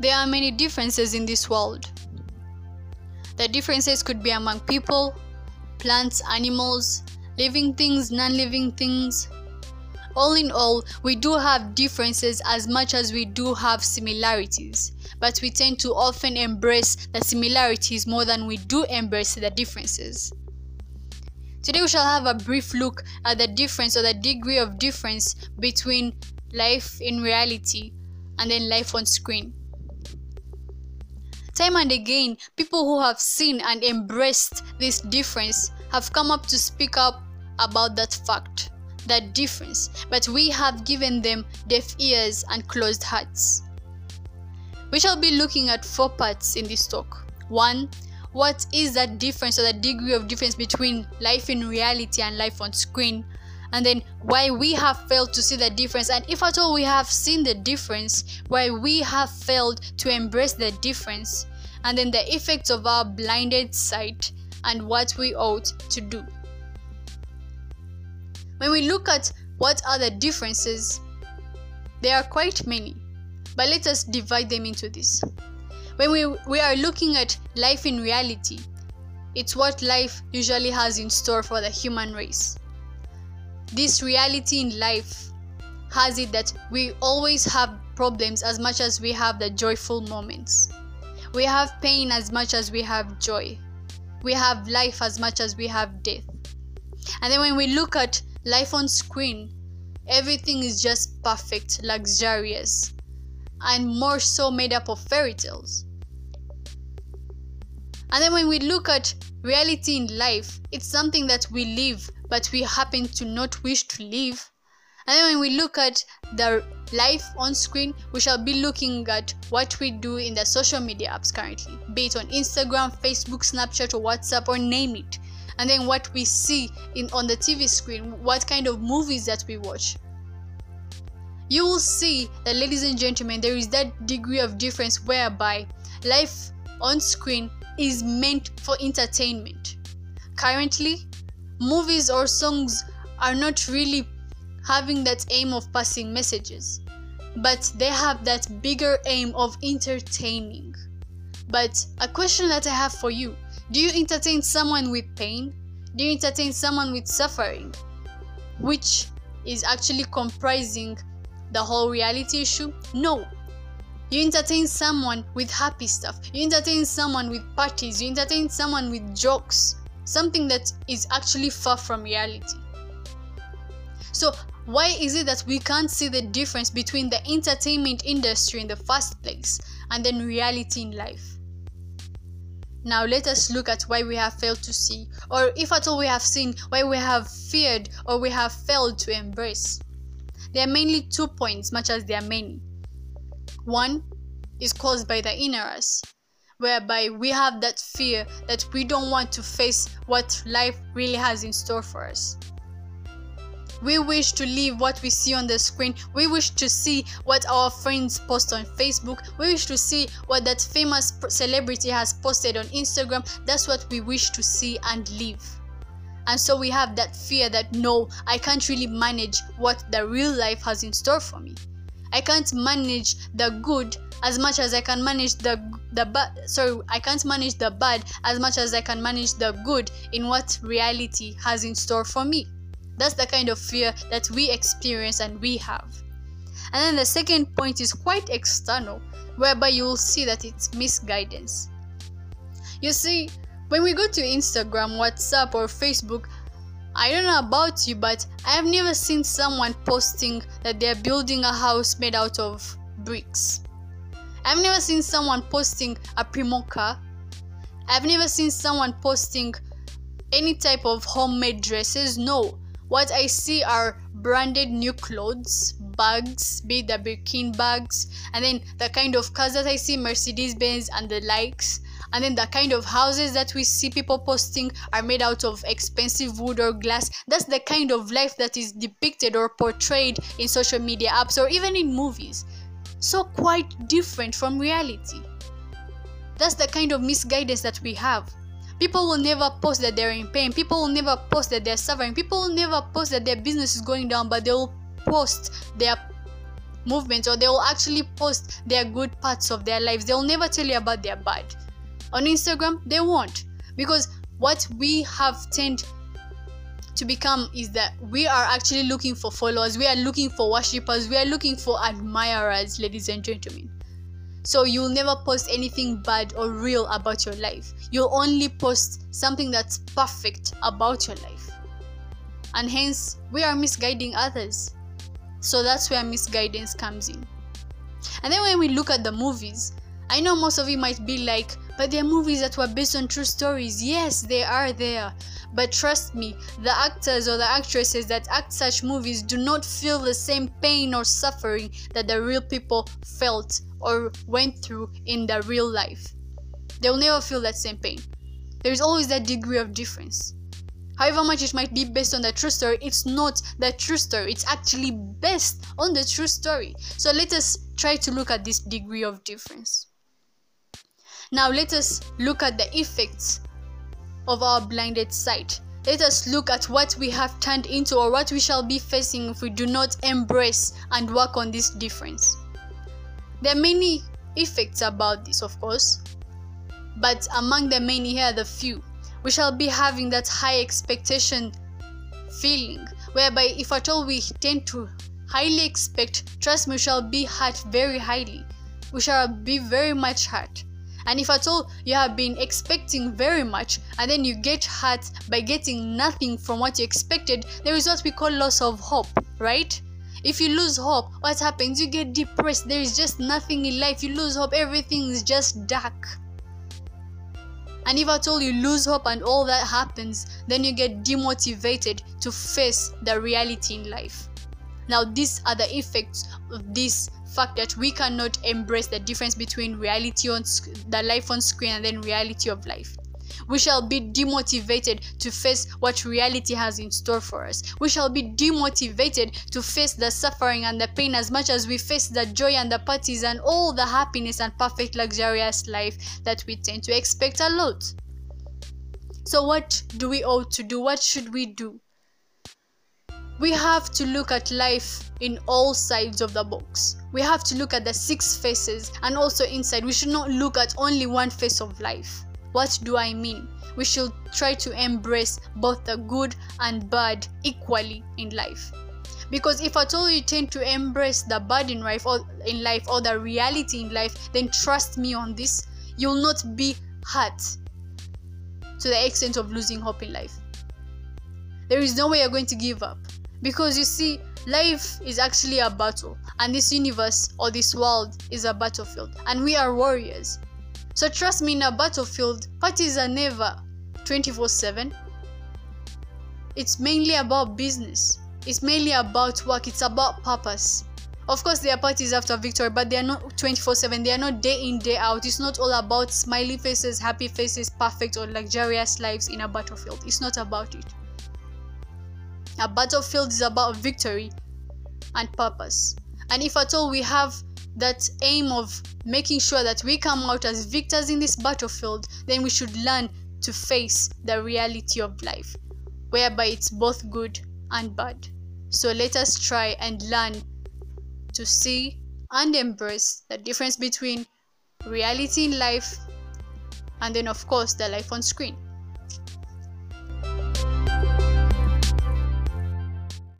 There are many differences in this world. The differences could be among people, plants, animals, living things, non living things. All in all, we do have differences as much as we do have similarities, but we tend to often embrace the similarities more than we do embrace the differences. Today, we shall have a brief look at the difference or the degree of difference between life in reality and then life on screen. Time and again, people who have seen and embraced this difference have come up to speak up about that fact, that difference, but we have given them deaf ears and closed hearts. We shall be looking at four parts in this talk. One, what is that difference or the degree of difference between life in reality and life on screen? And then why we have failed to see the difference, and if at all we have seen the difference, why we have failed to embrace the difference, and then the effects of our blinded sight and what we ought to do. When we look at what are the differences, there are quite many, but let us divide them into this. When we, we are looking at life in reality, it's what life usually has in store for the human race. This reality in life has it that we always have problems as much as we have the joyful moments. We have pain as much as we have joy. We have life as much as we have death. And then when we look at life on screen, everything is just perfect, luxurious, and more so made up of fairy tales. And then when we look at reality in life, it's something that we live, but we happen to not wish to live. And then when we look at the life on screen, we shall be looking at what we do in the social media apps currently, be it on Instagram, Facebook, Snapchat, or WhatsApp, or name it. And then what we see in on the TV screen, what kind of movies that we watch. You will see that, ladies and gentlemen, there is that degree of difference whereby life on screen is meant for entertainment. Currently, movies or songs are not really having that aim of passing messages, but they have that bigger aim of entertaining. But a question that I have for you do you entertain someone with pain? Do you entertain someone with suffering? Which is actually comprising the whole reality issue? No. You entertain someone with happy stuff. You entertain someone with parties. You entertain someone with jokes. Something that is actually far from reality. So, why is it that we can't see the difference between the entertainment industry in the first place and then reality in life? Now, let us look at why we have failed to see, or if at all we have seen, why we have feared or we have failed to embrace. There are mainly two points, much as there are many. One is caused by the inner us, whereby we have that fear that we don't want to face what life really has in store for us. We wish to live what we see on the screen. We wish to see what our friends post on Facebook. We wish to see what that famous celebrity has posted on Instagram. That's what we wish to see and live. And so we have that fear that no, I can't really manage what the real life has in store for me. I can't manage the good as much as I can manage the the bad. Sorry, I can't manage the bad as much as I can manage the good in what reality has in store for me. That's the kind of fear that we experience and we have. And then the second point is quite external, whereby you will see that it's misguidance. You see, when we go to Instagram, WhatsApp, or Facebook, I don't know about you, but I have never seen someone posting that they're building a house made out of bricks. I've never seen someone posting a Premio car. I've never seen someone posting any type of homemade dresses. No, what I see are branded new clothes, bags, be the Birkin bags, and then the kind of cars that I see Mercedes Benz and the likes. And then the kind of houses that we see people posting are made out of expensive wood or glass. That's the kind of life that is depicted or portrayed in social media apps or even in movies. So, quite different from reality. That's the kind of misguidance that we have. People will never post that they're in pain. People will never post that they're suffering. People will never post that their business is going down, but they will post their movements or they will actually post their good parts of their lives. They'll never tell you about their bad. On Instagram, they won't because what we have tend to become is that we are actually looking for followers, we are looking for worshippers, we are looking for admirers, ladies and gentlemen. So you'll never post anything bad or real about your life. You'll only post something that's perfect about your life. And hence, we are misguiding others. So that's where misguidance comes in. And then when we look at the movies, I know most of you might be like, but they're movies that were based on true stories. Yes, they are there. But trust me, the actors or the actresses that act such movies do not feel the same pain or suffering that the real people felt or went through in their real life. They will never feel that same pain. There is always that degree of difference. However much it might be based on the true story, it's not the true story. It's actually based on the true story. So let us try to look at this degree of difference. Now let us look at the effects of our blinded sight. Let us look at what we have turned into or what we shall be facing if we do not embrace and work on this difference. There are many effects about this, of course, but among the many, here are the few. We shall be having that high expectation feeling, whereby if at all we tend to highly expect, trust me, we shall be hurt very highly. We shall be very much hurt. And if at all you have been expecting very much and then you get hurt by getting nothing from what you expected, there is what we call loss of hope, right? If you lose hope, what happens? You get depressed. There is just nothing in life. You lose hope, everything is just dark. And if at all you lose hope and all that happens, then you get demotivated to face the reality in life. Now, these are the effects of this fact that we cannot embrace the difference between reality on sc- the life on screen and then reality of life. We shall be demotivated to face what reality has in store for us. We shall be demotivated to face the suffering and the pain as much as we face the joy and the parties and all the happiness and perfect luxurious life that we tend to expect a lot. So, what do we ought to do? What should we do? We have to look at life in all sides of the box. We have to look at the six faces and also inside. We should not look at only one face of life. What do I mean? We should try to embrace both the good and bad equally in life. Because if at all you tend to embrace the bad in life or in life or the reality in life, then trust me on this, you'll not be hurt to the extent of losing hope in life. There is no way you're going to give up because you see, life is actually a battle, and this universe or this world is a battlefield, and we are warriors. So trust me, in a battlefield, parties are never 24 7. It's mainly about business, it's mainly about work, it's about purpose. Of course, there are parties after victory, but they are not 24 7. They are not day in, day out. It's not all about smiley faces, happy faces, perfect or luxurious lives in a battlefield. It's not about it. A battlefield is about victory and purpose. And if at all we have that aim of making sure that we come out as victors in this battlefield, then we should learn to face the reality of life, whereby it's both good and bad. So let us try and learn to see and embrace the difference between reality in life and then, of course, the life on screen.